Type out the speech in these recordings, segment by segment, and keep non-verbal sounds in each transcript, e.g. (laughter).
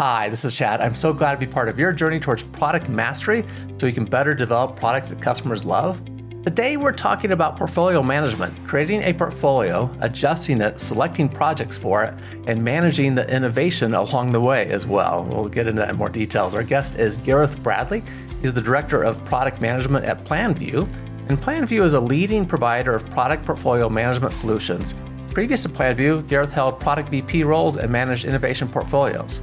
Hi, this is Chad. I'm so glad to be part of your journey towards product mastery so you can better develop products that customers love. Today, we're talking about portfolio management, creating a portfolio, adjusting it, selecting projects for it, and managing the innovation along the way as well. We'll get into that in more details. Our guest is Gareth Bradley. He's the Director of Product Management at PlanView. And PlanView is a leading provider of product portfolio management solutions. Previous to PlanView, Gareth held product VP roles and managed innovation portfolios.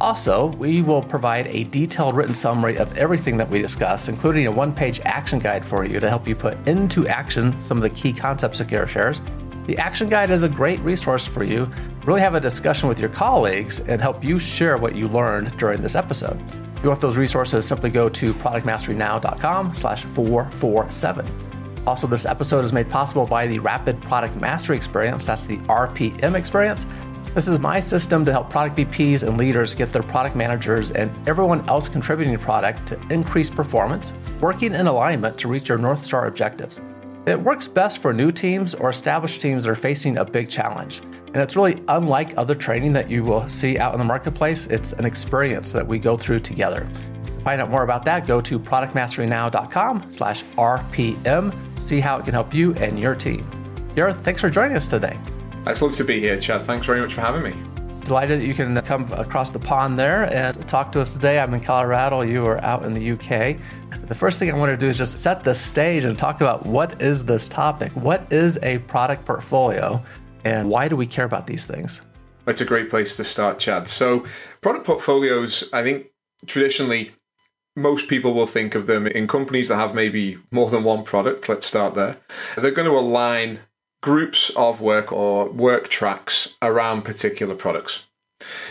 Also, we will provide a detailed written summary of everything that we discuss, including a one page action guide for you to help you put into action some of the key concepts Gareth shares. The action guide is a great resource for you. Really have a discussion with your colleagues and help you share what you learned during this episode. If you want those resources, simply go to productmasterynow.com slash 447. Also, this episode is made possible by the Rapid Product Mastery Experience. That's the RPM experience. This is my system to help product VPs and leaders get their product managers and everyone else contributing to product to increase performance, working in alignment to reach your North Star objectives. It works best for new teams or established teams that are facing a big challenge. And it's really unlike other training that you will see out in the marketplace. It's an experience that we go through together. To find out more about that, go to productmasterynow.com slash RPM. See how it can help you and your team. Gareth, thanks for joining us today. It's lovely to be here, Chad. Thanks very much for having me. Delighted that you can come across the pond there and talk to us today. I'm in Colorado. You are out in the UK. The first thing I want to do is just set the stage and talk about what is this topic? What is a product portfolio and why do we care about these things? It's a great place to start, Chad. So, product portfolios, I think traditionally, most people will think of them in companies that have maybe more than one product. Let's start there. They're going to align groups of work or work tracks around particular products.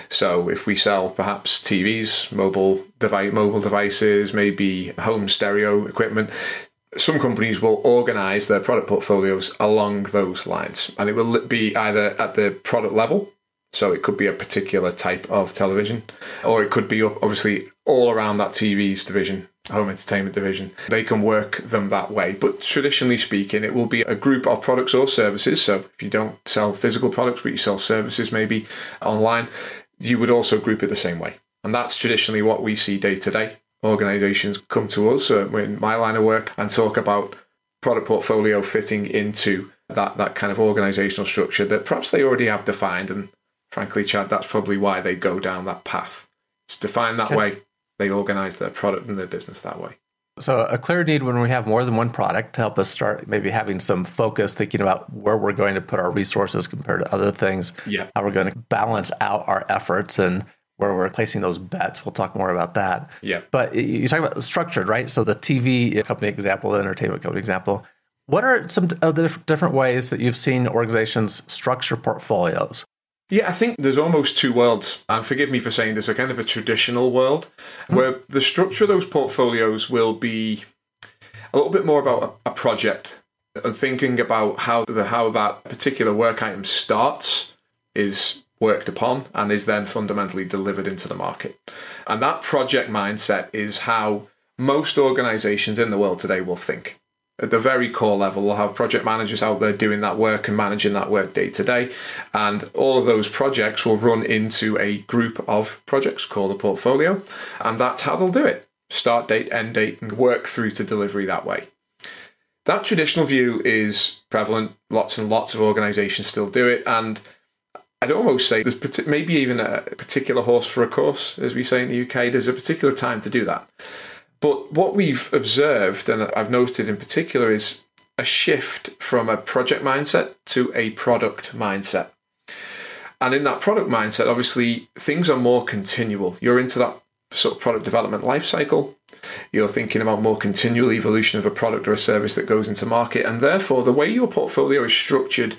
So if we sell perhaps TVs, mobile device, mobile devices, maybe home stereo equipment, some companies will organize their product portfolios along those lines, and it will be either at the product level. So it could be a particular type of television, or it could be obviously all around that TV's division home entertainment division. They can work them that way. But traditionally speaking, it will be a group of products or services. So if you don't sell physical products, but you sell services maybe online, you would also group it the same way. And that's traditionally what we see day to day. Organizations come to us uh, in my line of work and talk about product portfolio fitting into that, that kind of organizational structure that perhaps they already have defined. And frankly, Chad, that's probably why they go down that path. It's defined that okay. way they organize their product and their business that way. So, a clear need when we have more than one product to help us start maybe having some focus, thinking about where we're going to put our resources compared to other things, yeah. how we're going to balance out our efforts and where we're placing those bets. We'll talk more about that. Yeah. But you talk about structured, right? So, the TV company example, the entertainment company example. What are some of the different ways that you've seen organizations structure portfolios? Yeah, I think there's almost two worlds. And forgive me for saying this, a kind of a traditional world mm-hmm. where the structure of those portfolios will be a little bit more about a, project and thinking about how the how that particular work item starts is worked upon and is then fundamentally delivered into the market. And that project mindset is how most organizations in the world today will think at the very core level, we'll have project managers out there doing that work and managing that work day to day. And all of those projects will run into a group of projects called a portfolio. And that's how they'll do it start date, end date, and work through to delivery that way. That traditional view is prevalent. Lots and lots of organizations still do it. And I'd almost say there's maybe even a particular horse for a course, as we say in the UK. There's a particular time to do that. But what we've observed, and I've noted in particular, is a shift from a project mindset to a product mindset. And in that product mindset, obviously, things are more continual. You're into that sort of product development life cycle. You're thinking about more continual evolution of a product or a service that goes into market. And therefore, the way your portfolio is structured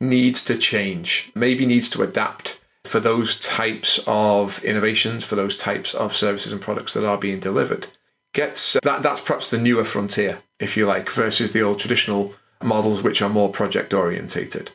needs to change, maybe needs to adapt for those types of innovations, for those types of services and products that are being delivered gets uh, that that's perhaps the newer frontier, if you like, versus the old traditional models which are more project orientated.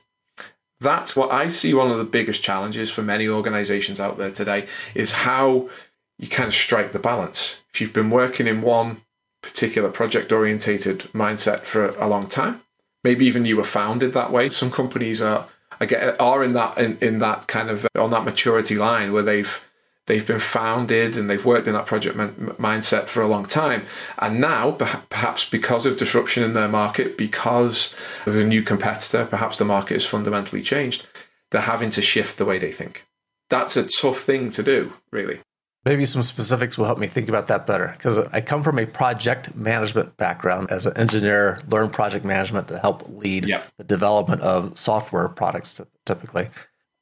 That's what I see one of the biggest challenges for many organizations out there today is how you kind of strike the balance. If you've been working in one particular project orientated mindset for a long time, maybe even you were founded that way. Some companies are I get are in that in, in that kind of on that maturity line where they've They've been founded and they've worked in that project m- mindset for a long time. And now, perhaps because of disruption in their market, because there's a new competitor, perhaps the market has fundamentally changed, they're having to shift the way they think. That's a tough thing to do, really. Maybe some specifics will help me think about that better because I come from a project management background as an engineer, learn project management to help lead yep. the development of software products typically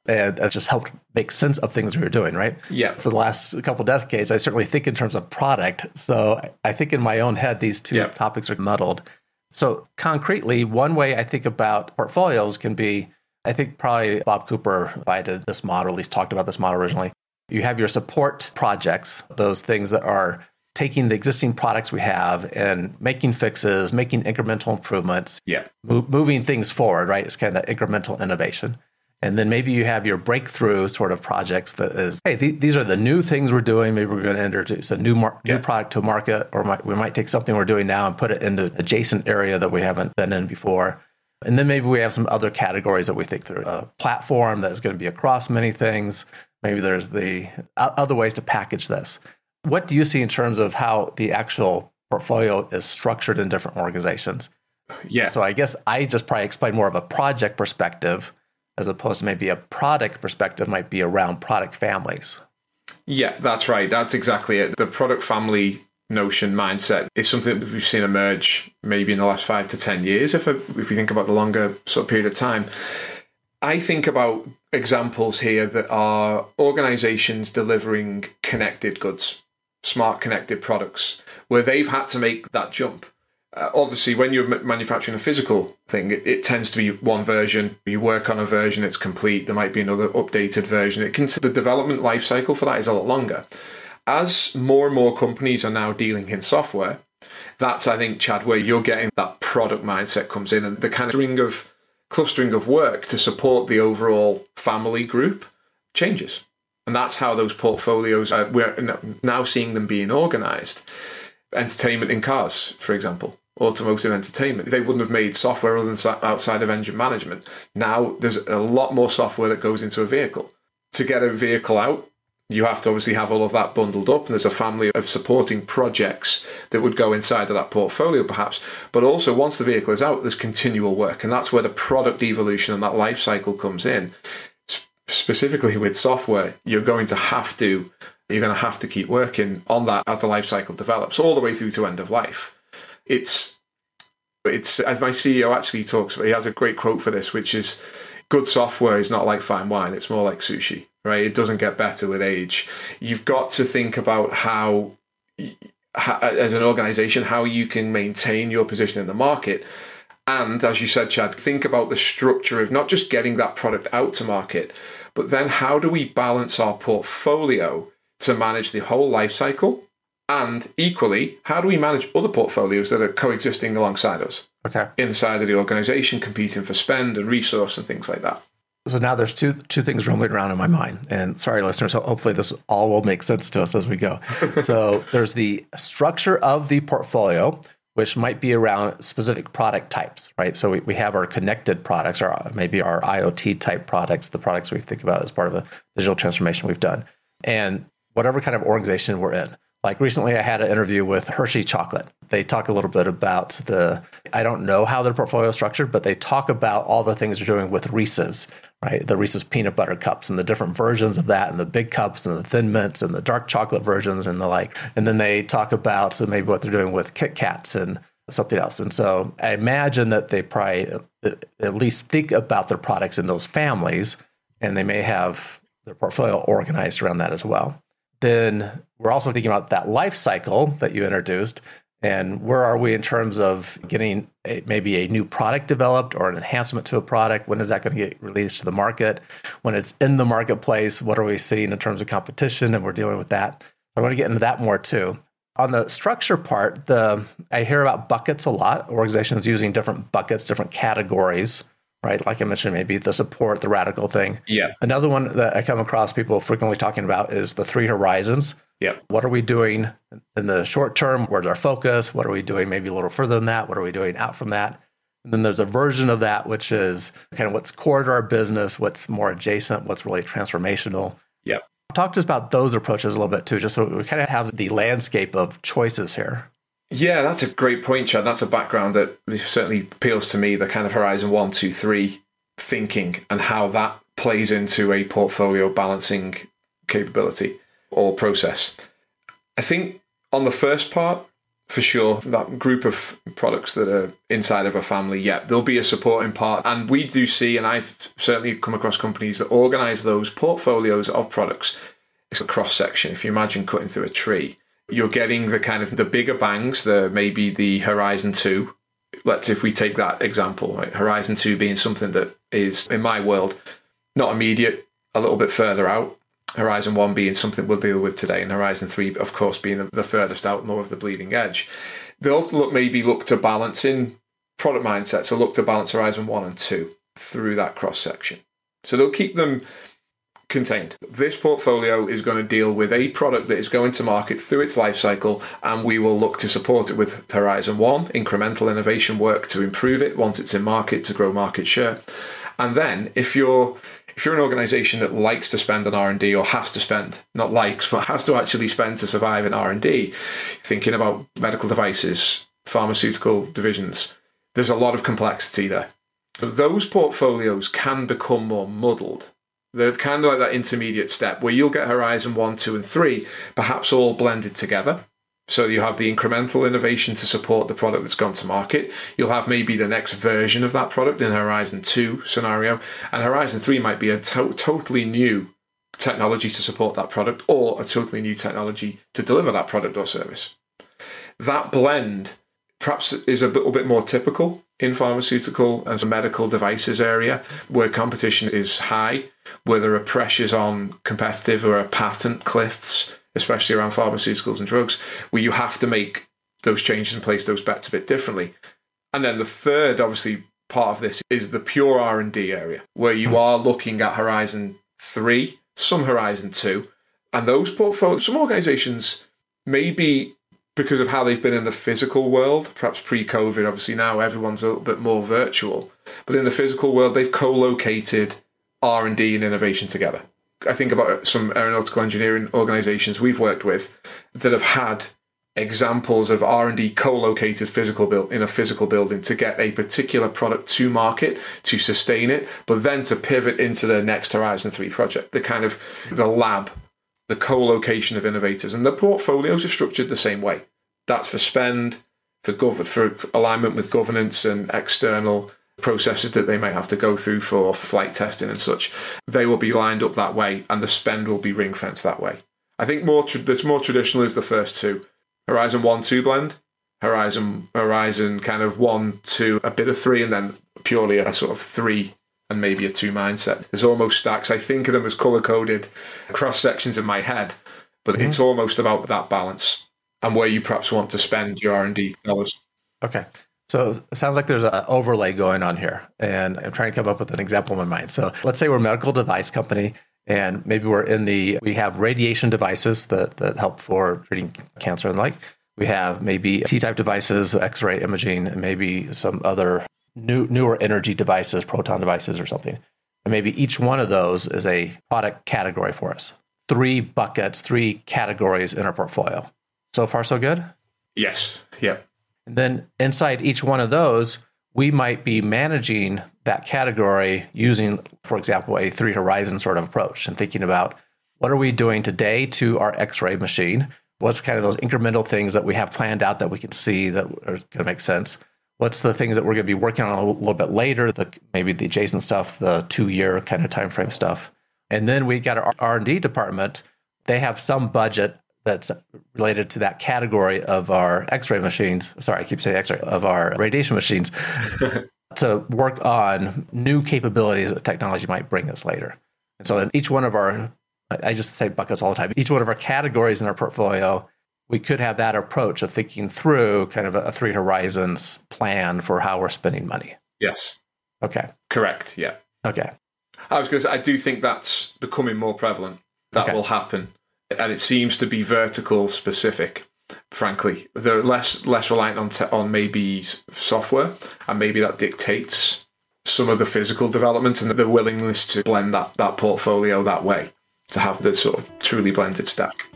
and that just helped make sense of things we were doing, right? Yeah. For the last couple decades, I certainly think in terms of product. So I think in my own head, these two yep. topics are muddled. So concretely, one way I think about portfolios can be, I think probably Bob Cooper provided this model, at least talked about this model originally. You have your support projects, those things that are taking the existing products we have and making fixes, making incremental improvements, yeah, mo- moving things forward, right? It's kind of that incremental innovation. And then maybe you have your breakthrough sort of projects that is, hey, th- these are the new things we're doing. Maybe we're going to introduce a new mar- yeah. new product to market, or might, we might take something we're doing now and put it into an adjacent area that we haven't been in before. And then maybe we have some other categories that we think through. A platform that is going to be across many things. Maybe there's the other ways to package this. What do you see in terms of how the actual portfolio is structured in different organizations? Yeah. So I guess I just probably explain more of a project perspective as opposed to maybe a product perspective might be around product families. Yeah, that's right. That's exactly it. The product family notion mindset is something that we've seen emerge maybe in the last five to 10 years, if, if we think about the longer sort of period of time. I think about examples here that are organizations delivering connected goods, smart connected products, where they've had to make that jump uh, obviously when you're manufacturing a physical thing it, it, tends to be one version. You work on a version it's complete. There might be another updated version. It can the development life cycle for that is a lot longer. As more and more companies are now dealing in software that's i think chad where you're getting that product mindset comes in and the kind of string of clustering of work to support the overall family group changes. And that's how those portfolios are, we're now seeing them being organized entertainment in cars, for example, automotive entertainment. They wouldn't have made software other than outside of engine management. Now there's a lot more software that goes into a vehicle. To get a vehicle out, you have to obviously have all of that bundled up, and there's a family of supporting projects that would go inside of that portfolio, perhaps. But also, once the vehicle is out, there's continual work, and that's where the product evolution and that life cycle comes in. specifically with software, you're going to have to you're going to have to keep working on that as the life cycle develops, all the way through to end of life. It's it's as my CEO actually talks about. He has a great quote for this, which is, "Good software is not like fine wine; it's more like sushi. Right? It doesn't get better with age. You've got to think about how." as an organization, how you can maintain your position in the market. And as you said, Chad, think about the structure of not just getting that product out to market, but then how do we balance our portfolio to manage the whole life cycle? And equally, how do we manage other portfolios that are coexisting alongside us? Okay. Inside of the organization, competing for spend and resource and things like that. So now there's two two things rumbling around in my mind. And sorry, listeners, hopefully this all will make sense to us as we go. (laughs) so there's the structure of the portfolio, which might be around specific product types, right? So we, we have our connected products, or maybe our IoT type products, the products we think about as part of the digital transformation we've done. And whatever kind of organization we're in. Like recently, I had an interview with Hershey Chocolate. They talk a little bit about the, I don't know how their portfolio is structured, but they talk about all the things they're doing with Reese's, right? The Reese's peanut butter cups and the different versions of that, and the big cups and the thin mints and the dark chocolate versions and the like. And then they talk about maybe what they're doing with Kit Kats and something else. And so I imagine that they probably at least think about their products in those families, and they may have their portfolio organized around that as well then we're also thinking about that life cycle that you introduced. And where are we in terms of getting a, maybe a new product developed or an enhancement to a product? When is that going to get released to the market? When it's in the marketplace what are we seeing in terms of competition? And we're dealing with that. I want to get into that more too. On the structure part the i hear about buckets a lot. Organizations using different buckets different categories right? Like I mentioned, maybe the support, the radical thing. Yeah. Another one that I come across people frequently talking about is the three horizons. Yeah. What are we doing in the short term? Where's our focus? What are we doing maybe a little further than that? What are we doing out from that? And then there's a version of that which is kind of what's core to our business, what's more adjacent, what's really transformational. Yeah. Talk to us about those approaches a little bit too, just so we kind of have the landscape of choices here. Yeah, that's a great point, Chad. That's a background that certainly appeals to me, the kind of Horizon one, two, three thinking and how that plays into a portfolio balancing capability or process. I think on the first part, for sure, that group of products that are inside of a family, yeah, there'll be a supporting part. And we do see, and I've certainly come across companies that organize those portfolios of products. It's a cross section. If you imagine cutting through a tree, you're getting the kind of the bigger bangs, the maybe the Horizon 2. Let's if we take that example, right? Horizon 2 being something that is in my world not immediate, a little bit further out. Horizon 1 being something we'll deal with today, and Horizon 3, of course, being the furthest out, more of the bleeding edge. They'll look maybe look to balance in product mindsets, so look to balance Horizon 1 and 2 through that cross section. So they'll keep them contained. This portfolio is going to deal with a product that is going to market through its life cycle, and we will look to support it with Horizon 1, incremental innovation work to improve it once it's in market to grow market share. And then if you're if you're an organization that likes to spend on R&D or has to spend, not likes, but has to actually spend to survive in R&D, thinking about medical devices, pharmaceutical divisions, there's a lot of complexity there. Those portfolios can become more muddled they're kind of like that intermediate step where you'll get Horizon 1, 2, and 3, perhaps all blended together. So you have the incremental innovation to support the product that's gone to market. You'll have maybe the next version of that product in Horizon 2 scenario. And Horizon 3 might be a to- totally new technology to support that product or a totally new technology to deliver that product or service. That blend perhaps is a little bit more typical in pharmaceutical and medical devices area where competition is high, where there are pressures on competitive or patent cliffs, especially around pharmaceuticals and drugs, where you have to make those changes and place those bets a bit differently. And then the third, obviously, part of this is the pure R&D area, where you hmm. are looking at Horizon 3, some Horizon 2, and those portfolios, some organizations maybe because of how they've been in the physical world, perhaps pre COVID, obviously now everyone's a little bit more virtual. But in the physical world, they've co located R&D and innovation together. I think about some aeronautical engineering organizations we've worked with that have had examples of R&D co-located physical build in a physical building to get a particular product to market to sustain it but then to pivot into the next horizon 3 project the kind of the lab the co-location of innovators, and the portfolios are structured the same way. That's for spend, for gov- for alignment with governance and external processes that they may have to go through for flight testing and such. They will be lined up that way, and the spend will be ring fenced that way. I think more tra- that's more traditional is the first two, Horizon One Two blend, Horizon Horizon kind of one two a bit of three, and then purely a sort of three and maybe a two mindset. There's almost stacks. I think of them as color coded cross sections in my head, but mm-hmm. it's almost about that balance and where you perhaps want to spend your R and D dollars. Okay. So it sounds like there's an overlay going on here, and I'm trying to come up with an example in my mind. So let's say we're a medical device company, and maybe we're in the we have radiation devices that that help for treating cancer and like. We have maybe T-type devices, X-ray imaging, and maybe some other new, newer energy devices, proton devices, or something. And maybe each one of those is a product category for us. Three buckets, three categories in our portfolio. So far, so good? Yes. Yep. And then inside each one of those, we might be managing that category using, for example, a three horizon sort of approach and thinking about what are we doing today to our x ray machine? What's kind of those incremental things that we have planned out that we can see that are going to make sense? What's the things that we're going to be working on a little bit later the maybe the adjacent stuff the two year kind of time frame stuff. And then we got our r&d department. They have some budget that's related to that category of our x-ray machines. Sorry i keep saying x-ray of our radiation machines. (laughs) To work on new capabilities that technology might bring us later. And so in each one of our i just say buckets all the time each one of our categories in our portfolio we could have that approach of thinking through kind of a, three horizons plan for how we're spending money. Yes. Okay. Correct. Yeah. Okay. I was going to say, I do think that's becoming more prevalent. That okay. will happen. And it seems to be vertical specific, frankly. They're less less reliant on, te- on maybe software, and maybe that dictates some of the physical development and the willingness to blend that, that portfolio that way. to have the sort of truly blended stack.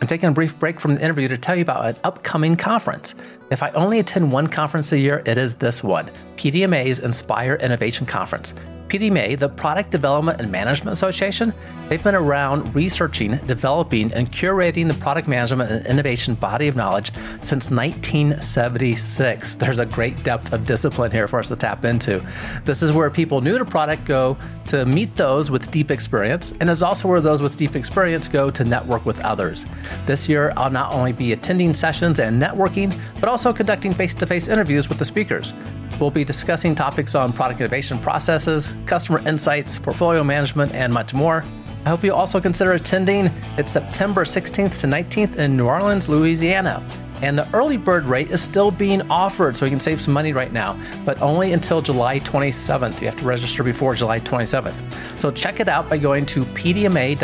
I'm taking a brief break from the interview to tell you about an upcoming conference. If I only attend one conference a year, it is this one PDMA's Inspire Innovation Conference. PDMA, the Product Development and Management Association, they've been around researching, developing, and curating the product management and innovation body of knowledge since 1976. There's a great depth of discipline here for us to tap into. This is where people new to product go to meet those with deep experience, and is also where those with deep experience go to network with others. This year, I'll not only be attending sessions and networking, but also conducting face to face interviews with the speakers. We'll be discussing topics on product innovation processes, customer insights, portfolio management, and much more. I hope you also consider attending. It's September 16th to 19th in New Orleans, Louisiana. And the early bird rate is still being offered, so you can save some money right now, but only until July 27th. You have to register before July 27th. So check it out by going to pdma.org.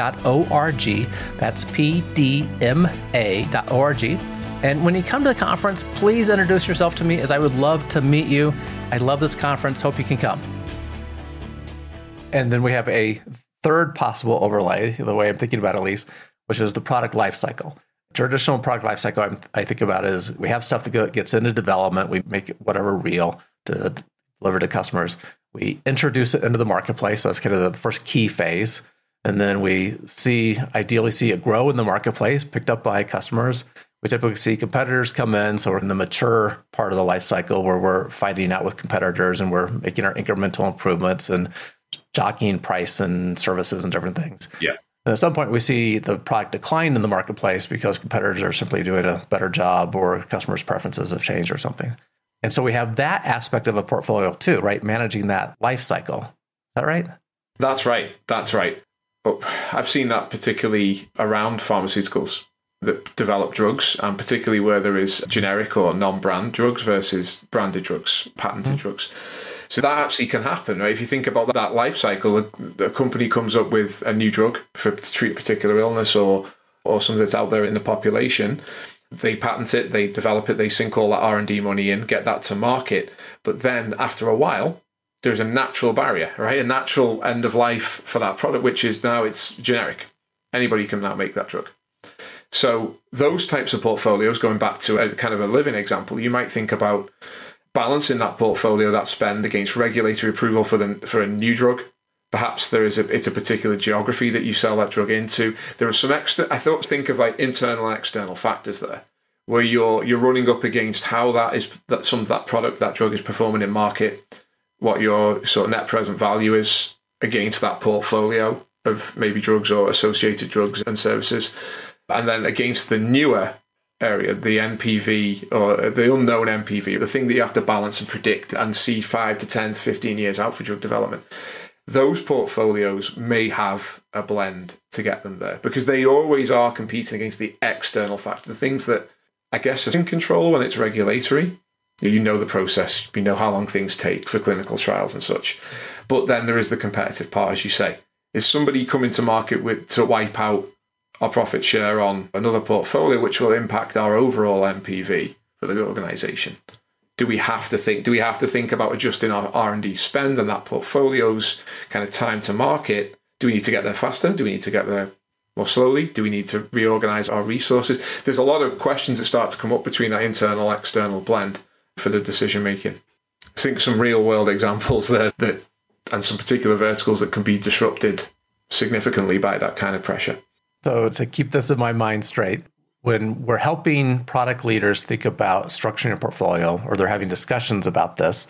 That's pdma.org and when you come to the conference, please introduce yourself to me as I would love to meet you. I love this conference. Hope you can come. And then we have a third possible overlay, the way I'm thinking about it at least, which is the product lifecycle. Traditional product lifecycle I think about is we have stuff that gets into development, we make whatever real to deliver to customers. We introduce it into the marketplace. That's kind of the first key phase. And then we see, ideally, see it grow in the marketplace, picked up by customers we typically see competitors come in. So we're in the mature part of the life cycle where we're fighting out with competitors and we're making our incremental improvements and jockeying price and services and different things. Yeah. And at some point, we see the product decline in the marketplace because competitors are simply doing a better job or customers' preferences have changed or something. And so we have that aspect of a portfolio too, right? Managing that life cycle. Is that right? That's right. That's right. I've seen that particularly around pharmaceuticals that develop drugs, and particularly where there is generic or non-brand drugs versus branded drugs, patented mm. drugs. So that actually can happen, right? If you think about that life cycle, the company comes up with a new drug for to treat a particular illness or or something that's out there in the population. They patent it, they develop it, they sink all that R and D money in, get that to market. But then after a while, there's a natural barrier, right? A natural end of life for that product, which is now it's generic. Anybody can now make that drug. So those types of portfolios, going back to a kind of a living example, you might think about balancing that portfolio, that spend against regulatory approval for the for a new drug. Perhaps there is a it's a particular geography that you sell that drug into. There are some extra. I thought think of like internal and external factors there, where you're you're running up against how that is that some of that product that drug is performing in market, what your sort of net present value is against that portfolio of maybe drugs or associated drugs and services and then against the newer area, the NPV or the unknown NPV, the thing that you have to balance and predict and see five to 10 to 15 years out for drug development. Those portfolios may have a blend to get them there because they always are competing against the external factor, the things that I guess are in control when it's regulatory. You know the process, you know how long things take for clinical trials and such. But then there is the competitive part, as you say. Is somebody coming to market with to wipe out our profit share on another portfolio, which will impact our overall NPV for the organization. Do we have to think? Do we have to think about adjusting our R and D spend and that portfolio's kind of time to market? Do we need to get there faster? Do we need to get there more slowly? Do we need to reorganize our resources? There's a lot of questions that start to come up between that internal external blend for the decision making. I think some real world examples there that and some particular verticals that can be disrupted significantly by that kind of pressure. So, to keep this in my mind straight, when we're helping product leaders think about structuring a portfolio or they're having discussions about this,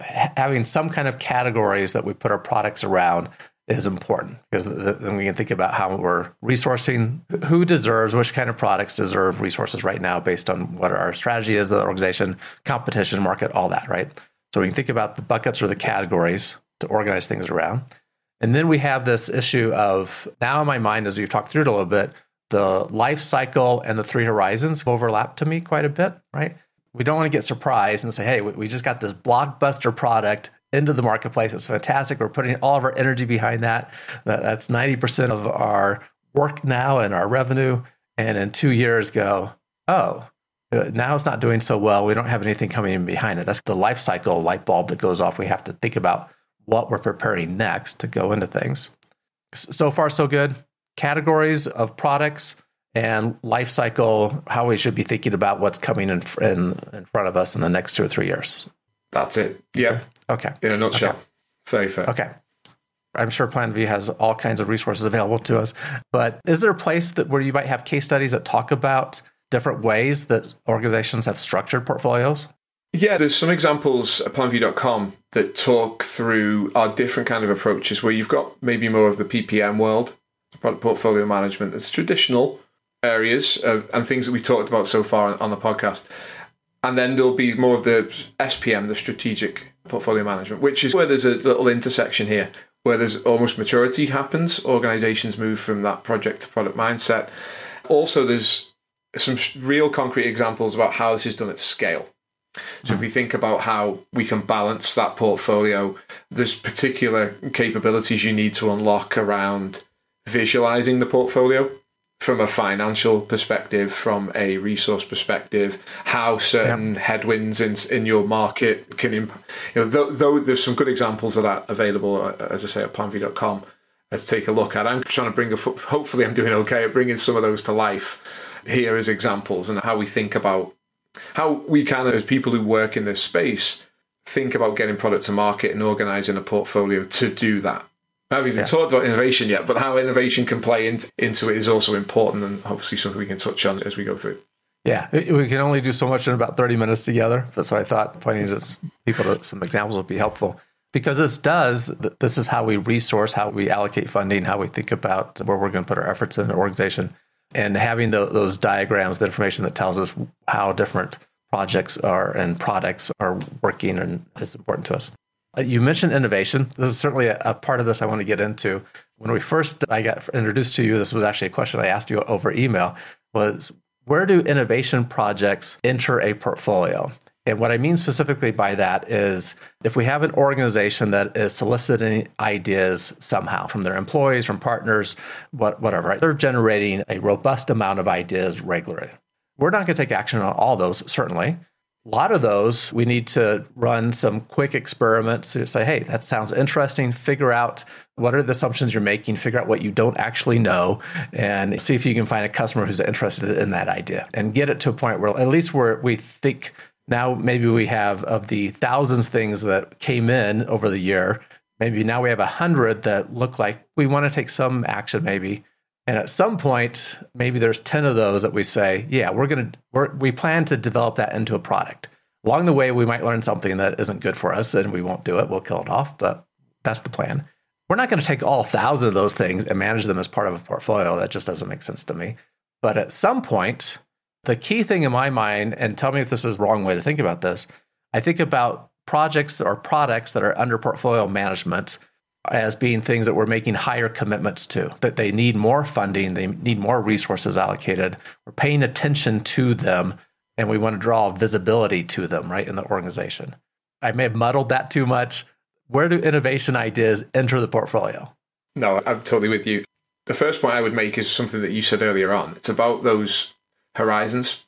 having some kind of categories that we put our products around is important because then we can think about how we're resourcing who deserves which kind of products deserve resources right now based on what our strategy is the organization competition market all that right? So we can think about the buckets or the categories to organize things around and then we have this issue of now in my mind, as we've talked through it a little bit, the life cycle and the three horizons overlap to me quite a bit, right? We don't want to get surprised and say, hey, we just got this blockbuster product into the marketplace. It's fantastic. We're putting all of our energy behind that. That's 90% of our work now and our revenue. And in two years go, oh, uh, now it's not doing so well. We don't have anything coming in behind it. That's the life cycle light bulb that goes off. We have to think about what we're preparing next to go into things. So far, so good. Categories of products and life cycle, how we should be thinking about what's coming in, in, in front of us in the next two or three years. That's it. Yeah. Okay. In a nutshell. Okay. Very fair. Okay. I'm sure Planview has all kinds of resources available to us. But is there a place that where you might have case studies that talk about different ways that organizations have structured portfolios? Yeah, there's some examples at planview.com that talk through our different kind of approaches where you've got maybe more of the PPM world, product portfolio management, that's traditional areas of, and things that we talked about so far on, on the podcast. And then there'll be more of the SPM, the strategic portfolio management, which is where there's a little intersection here where there's almost maturity happens. Organizations move from that project to product mindset. Also, there's some real concrete examples about how this is done at scale. So if we think about how we can balance that portfolio, there's particular capabilities you need to unlock around visualizing the portfolio from a financial perspective, from a resource perspective, how certain headwinds in in your market can impact. You know, though, though, there's some good examples of that available, uh, as I say, at planview.com to take a look at. I'm trying to bring a. Hopefully, I'm doing okay at bringing some of those to life here as examples and how we think about how we can, as people who work in this space, think about getting product to market and organizing a portfolio to do that. I haven't even yeah. talked about innovation yet, but how innovation can play in, into it is also important and obviously something we can touch on as we go through. Yeah, we can only do so much in about 30 minutes together. But so I thought pointing to people to some examples would be helpful because this does, this is how we resource, how we allocate funding, how we think about where we're going to put our efforts in an organization. And having the, those diagrams, the information that tells us how different projects are and products are working and is important to us. Uh, you mentioned innovation. This is certainly a, a, part of this I want to get into. When we first I got introduced to you, this was actually a question I asked you over email. Was where do innovation projects enter a portfolio? And what I mean specifically by that is if we have an organization that is soliciting ideas somehow from their employees, from partners, what, whatever, right? they're generating a robust amount of ideas regularly. We're not going to take action on all those, certainly a lot of those, we need to run some quick experiments to say, hey, that sounds interesting. Figure out what are the assumptions you're making, figure out what you don't actually know, and see if you can find a customer who's interested in that idea and get it to a point where at least where we think now maybe we have of the thousands things that came in over the year, maybe now we have a hundred that look like we want to take some action maybe and at some point, maybe there's 10 of those that we say, yeah, we're going to, we plan to develop that into a product. Along the way, we might learn something that isn't good for us and we won't do it. We'll kill it off, but that's the plan. We're not going to take all thousand of those things and manage them as part of a portfolio. That just doesn't make sense to me. But at some point, the key thing in my mind, and tell me if this is the wrong way to think about this, I think about projects or products that are under portfolio management as being things that we're making higher commitments to, that they need more funding, they need more resources allocated. We're paying attention to them and we want to draw visibility to them, right, in the organization. I may have muddled that too much. Where do innovation ideas enter the portfolio? No, I'm totally with you. The first point I would make is something that you said earlier on. It's about those horizons.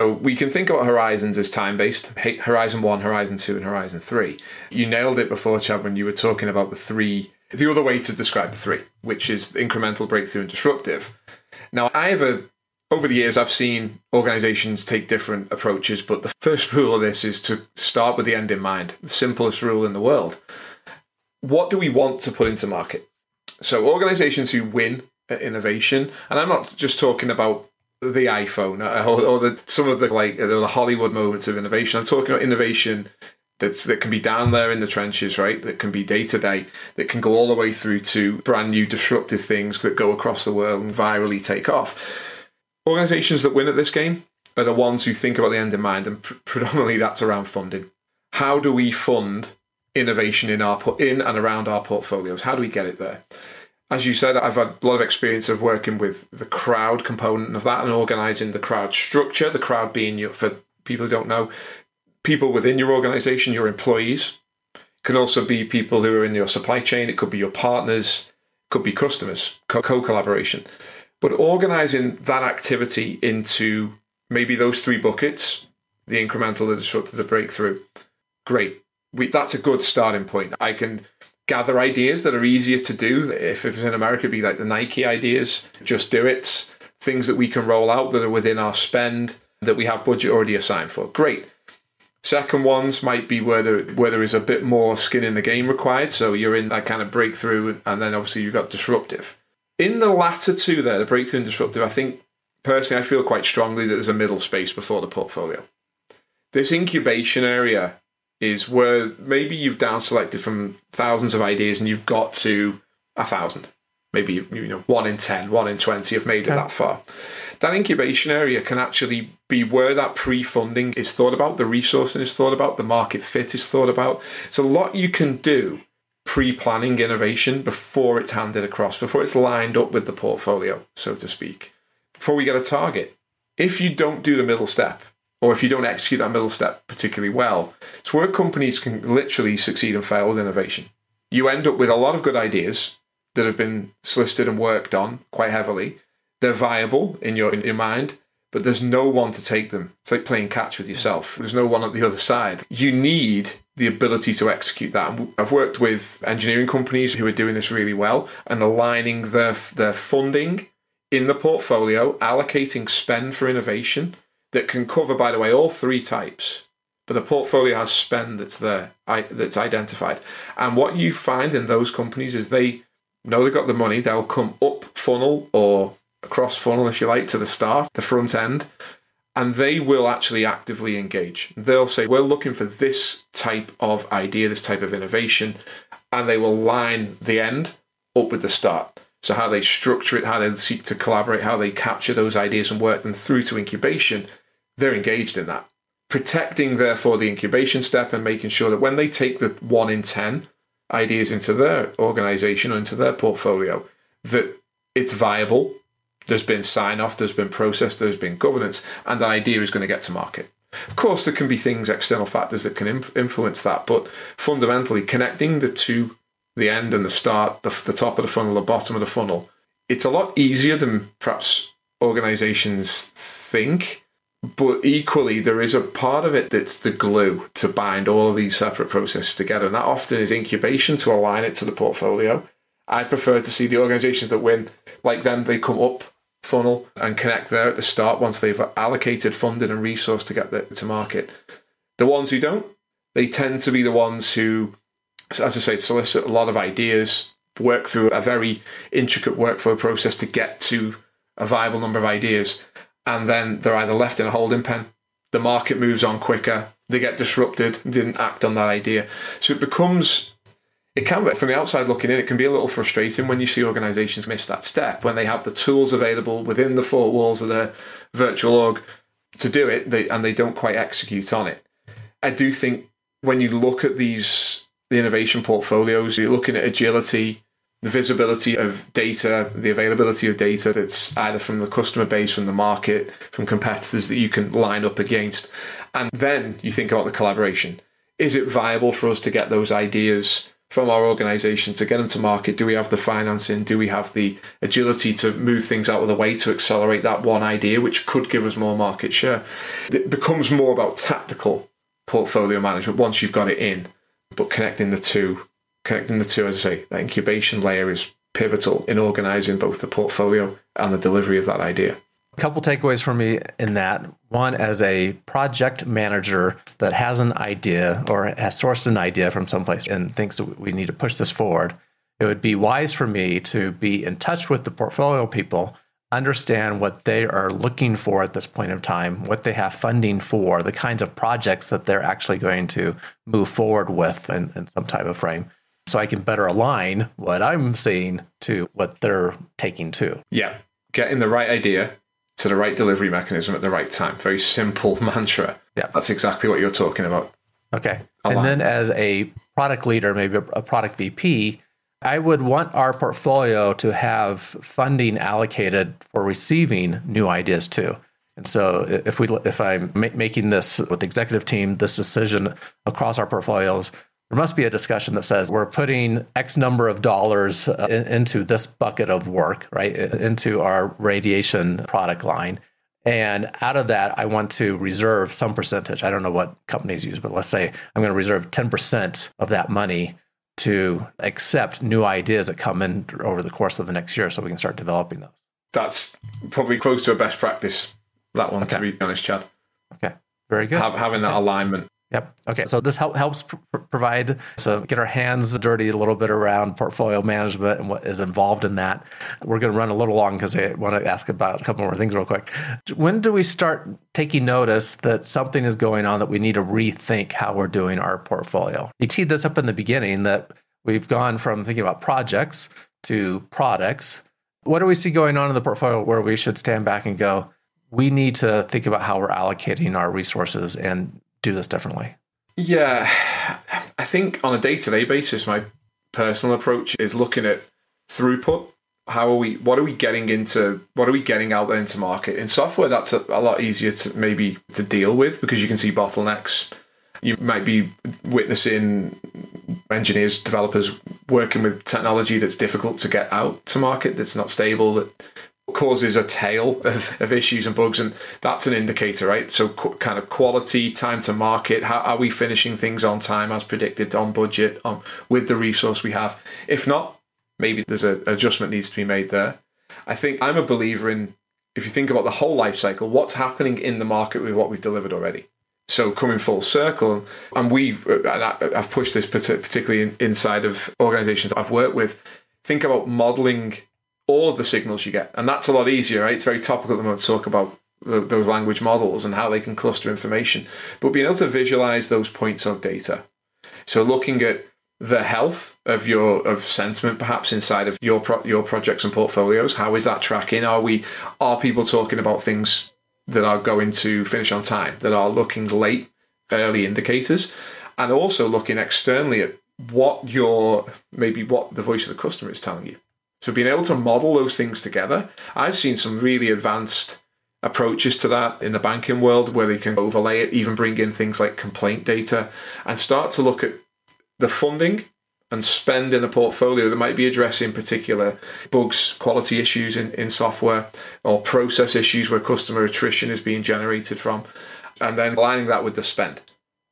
So we can think about horizons as time based Horizon 1, Horizon 2, and Horizon 3. You nailed it before, Chad, when you were talking about the three, the other way to describe the three, which is incremental, breakthrough, and disruptive. Now, I have a, uh, over the years, I've seen organizations take different approaches, but the first rule of this is to start with the end in mind, the simplest rule in the world. What do we want to put into market? So, organizations who win at innovation, and I'm not just talking about the iPhone uh, or, or the, some of the like the Hollywood moments of innovation. I'm talking about innovation that's that can be down there in the trenches, right? That can be day to day, that can go all the way through to brand new disruptive things that go across the world and virally take off. Organizations that win at this game are the ones who think about the end in mind, and pr- predominantly that's around funding. How do we fund innovation in our in and around our portfolios? How do we get it there? As you said, I've had a lot of experience of working with the crowd component of that and organizing the crowd structure. The crowd being your, for people who don't know, people within your organization, your employees, can also be people who are in your supply chain. It could be your partners, could be customers, co collaboration. But organizing that activity into maybe those three buckets the incremental, the disruptive, the breakthrough great. We, that's a good starting point. I can gather ideas that are easier to do. If, it's in America, it'd be like the Nike ideas, just do it, things that we can roll out that are within our spend that we have budget already assigned for. Great. Second ones might be where there, where there is a bit more skin in the game required. So you're in that kind of breakthrough, and then obviously you've got disruptive. In the latter two, there, the breakthrough and disruptive, I think personally, I feel quite strongly that there's a middle space before the portfolio. This incubation area is where maybe you've down selected from thousands of ideas and you've got to a thousand. Maybe you know one in 10, one in 20 have made it that far. That incubation area can actually be where that pre-funding is thought about, the resourcing is thought about, the market fit is thought about. It's a lot you can do pre-planning innovation before it's handed across, before it's lined up with the portfolio, so to speak, before we get a target. If you don't do the middle step, or if you don't execute that middle step particularly well, it's where companies can literally succeed and fail with innovation. You end up with a lot of good ideas that have been solicited and worked on quite heavily. They're viable in your in your mind, but there's no one to take them. It's like playing catch with yourself. There's no one at the other side. You need the ability to execute that. I've worked with engineering companies who are doing this really well and aligning their their funding in the portfolio, allocating spend for innovation that can cover, by the way, all three types. But the portfolio has spend that's there, that's identified. And what you find in those companies is they know they've got the money. They'll come up funnel or across funnel, if you like, to the start, the front end, and they will actually actively engage. They'll say, We're looking for this type of idea, this type of innovation, and they will line the end up with the start. So, how they structure it, how they seek to collaborate, how they capture those ideas and work them through to incubation, they're engaged in that. Protecting, therefore, the incubation step and making sure that when they take the one in 10 ideas into their organization or into their portfolio, that it's viable, there's been sign off, there's been process, there's been governance, and the idea is going to get to market. Of course, there can be things, external factors that can influence that, but fundamentally, connecting the two the end and the start, the, the top of the funnel, the bottom of the funnel, it's a lot easier than perhaps organizations think. But equally, there is a part of it that's the glue to bind all of these separate processes together. And that often is incubation to align it to the portfolio. I prefer to see the organizations that win, like them, they come up funnel and connect there at the start once they've allocated funding and resource to get to market. The ones who don't, they tend to be the ones who as I say, solicit a lot of ideas, work through a very intricate workflow process to get to a viable number of ideas. And then they're either left in a holding pen, the market moves on quicker, they get disrupted, didn't act on that idea. So it becomes, it can be, from the outside looking in, it can be a little frustrating when you see organizations miss that step, when they have the tools available within the four walls of their virtual org to do it, they, and they don't quite execute on it. I do think when you look at these the innovation portfolios. You're looking at agility, the visibility of data, the availability of data that's either from the customer base, from the market, from competitors that you can line up against. And then you think about the collaboration. Is it viable for us to get those ideas from our organization to get them to market? Do we have the financing? Do we have the agility to move things out of the way to accelerate that one idea, which could give us more market share? It becomes more about tactical portfolio management once you've got it in but connecting the two, connecting the two, as I say, that incubation layer is pivotal in organizing both the portfolio and the delivery of that idea. A couple takeaways for me in that one, as a project manager that has an idea or has sourced an idea from someplace and thinks that we need to push this forward, it would be wise for me to be in touch with the portfolio people understand what they are looking for at this point of time, what they have funding for, the kinds of projects that they're actually going to move forward with in, in some type of frame. So I can better align what I'm seeing to what they're taking to. Yeah. Getting the right idea to the right delivery mechanism at the right time. Very simple (laughs) mantra. Yeah. That's exactly what you're talking about. Okay. Align. And then as a product leader, maybe a product VP, I would want our portfolio to have funding allocated for receiving new ideas too. And so, if we if I'm ma- making this with the executive team, this decision across our portfolios, there must be a discussion that says we're putting X number of dollars uh, in, into this bucket of work, right, into our radiation product line. And out of that, I want to reserve some percentage. I don't know what companies use, but let's say I'm going to reserve 10% of that money to accept new ideas that come in over the course of the next year so we can start developing those. That's probably close to a best practice, that one, okay. to be honest, Chad. Okay, very good. Have, having okay. that alignment. Yep. Okay. So this help, helps pr- provide, so get our hands dirty a little bit around portfolio management and what is involved in that. We're going to run a little long because I want to ask about a couple more things real quick. When do we start taking notice that something is going on that we need to rethink how we're doing our portfolio? You teed this up in the beginning that we've gone from thinking about projects to products. What do we see going on in the portfolio where we should stand back and go, we need to think about how we're allocating our resources and do this differently? Yeah, I think on a day to day basis, my personal approach is looking at throughput. How are we? What are we getting into? What are we getting out there into market? In software, that's a, a lot easier to maybe to deal with because you can see bottlenecks. You might be witnessing engineers, developers working with technology that's difficult to get out to market, that's not stable, that causes a tail of, of issues and bugs and that's an indicator right? So qu- kind of quality time to market how are we finishing things on time as predicted on budget on with the resource we have? If not maybe there's an adjustment needs to be made there. I think i'm a believer in if you think about the whole life cycle what's happening in the market with what we've delivered already. So coming full circle and we and i've pushed this particularly inside of organizations i've worked with think about modeling all of the signals you get. And that's a lot easier, right? It's very topical at the moment to talk about the, those language models and how they can cluster information. But being able to visualize those points of data. So looking at the health of your of sentiment perhaps inside of your pro, your projects and portfolios how is that tracking are we are people talking about things that are going to finish on time that are looking late early indicators and also looking externally at what your maybe what the voice of the customer is telling you so being able to model those things together, I've seen some really advanced approaches to that in the banking world where they can overlay it, even bring in things like complaint data and start to look at the funding and spend in a portfolio that might be addressing particular bugs, quality issues in, in software, or process issues where customer attrition is being generated from, and then aligning that with the spend.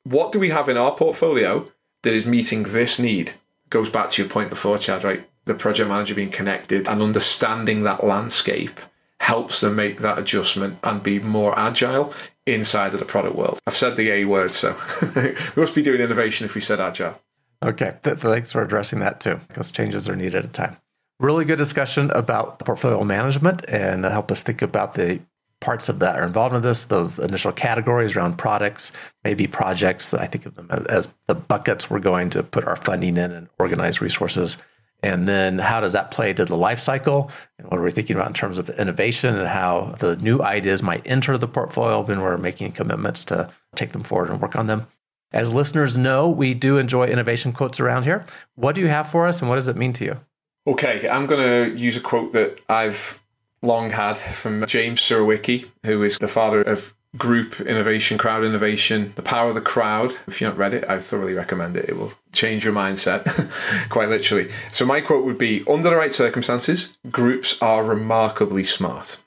What do we have in our portfolio that is meeting this need? Goes back to your point before, Chad, right? The project manager being connected and understanding that landscape helps them make that adjustment and be more agile inside of the product world. I've said the A word, so (laughs) we must be doing innovation if we said agile. Okay, thanks for addressing that too, because changes are needed at a time. Really good discussion about portfolio management and help us think about the parts of that are involved in this, those initial categories around products, maybe projects. I think of them as the buckets we're going to put our funding in and organize resources and then how does that play to the life cycle? And what are we thinking about in terms of innovation and how the new ideas might enter the portfolio when we're making commitments to take them forward and work on them? As listeners know, we do enjoy innovation quotes around here. What do you have for us and what does it mean to you? Okay, I'm going to use a quote that I've long had from James Surowiecki, who is the father of group innovation, crowd innovation, the power of the crowd. If you've not read it, I thoroughly recommend it. It will change your mindset, (laughs) quite literally. So, my quote would be Under the right circumstances, groups are remarkably smart.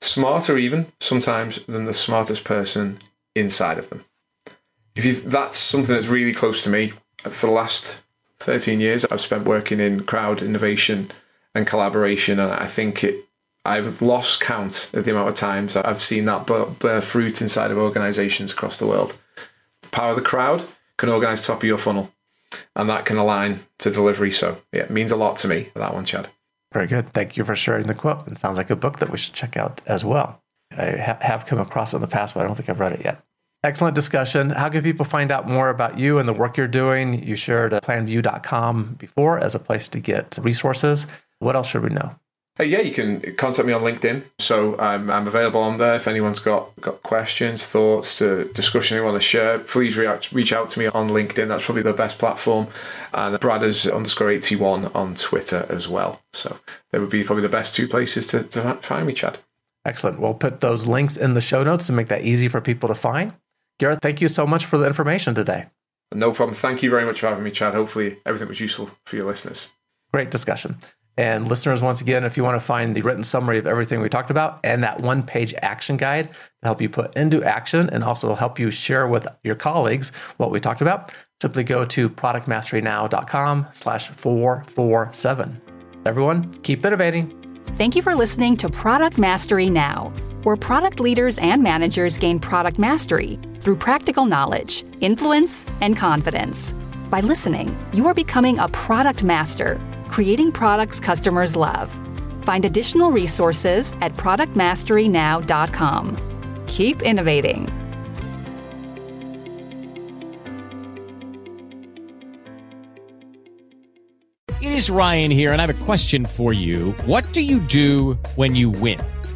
Smarter, even sometimes, than the smartest person inside of them. If you, that's something that's really close to me. For the last 13 years, I've spent working in crowd innovation and collaboration, and I think it I've lost count of the amount of times I've seen that bear fruit inside of organizations across the world. The power of the crowd can organize top of your funnel, and that can align to delivery. So, yeah, it means a lot to me, that one, Chad. Very good. Thank you for sharing the quote. It sounds like a book that we should check out as well. I ha- have come across it in the past, but I don't think I've read it yet. Excellent discussion. How can people find out more about you and the work you're doing? You shared planview.com before as a place to get resources. What else should we know? Yeah, you can contact me on LinkedIn. So I'm, I'm available on there. If anyone's got, got questions, thoughts, to discussion they want to share, please reach, reach out to me on LinkedIn. That's probably the best platform. And Brad Bradders underscore 81 on Twitter as well. So they would be probably the best two places to, to find me, Chad. Excellent. We'll put those links in the show notes to make that easy for people to find. Gareth, thank you so much for the information today. No problem. Thank you very much for having me, Chad. Hopefully, everything was useful for your listeners. Great discussion. And listeners, once again, if you want to find the written summary of everything we talked about and that one page action guide to help you put into action and also help you share with your colleagues what we talked about, Simply go to productmasterynow.com slash 447. Everyone, keep innovating. Thank you for listening to Product Mastery Now, where product leaders and managers gain product mastery through practical knowledge, influence, and confidence. By listening, you are becoming a product master, creating products customers love. Find additional resources at productmasterynow.com. Keep innovating. It is Ryan here, and I have a question for you. What do you do when you win?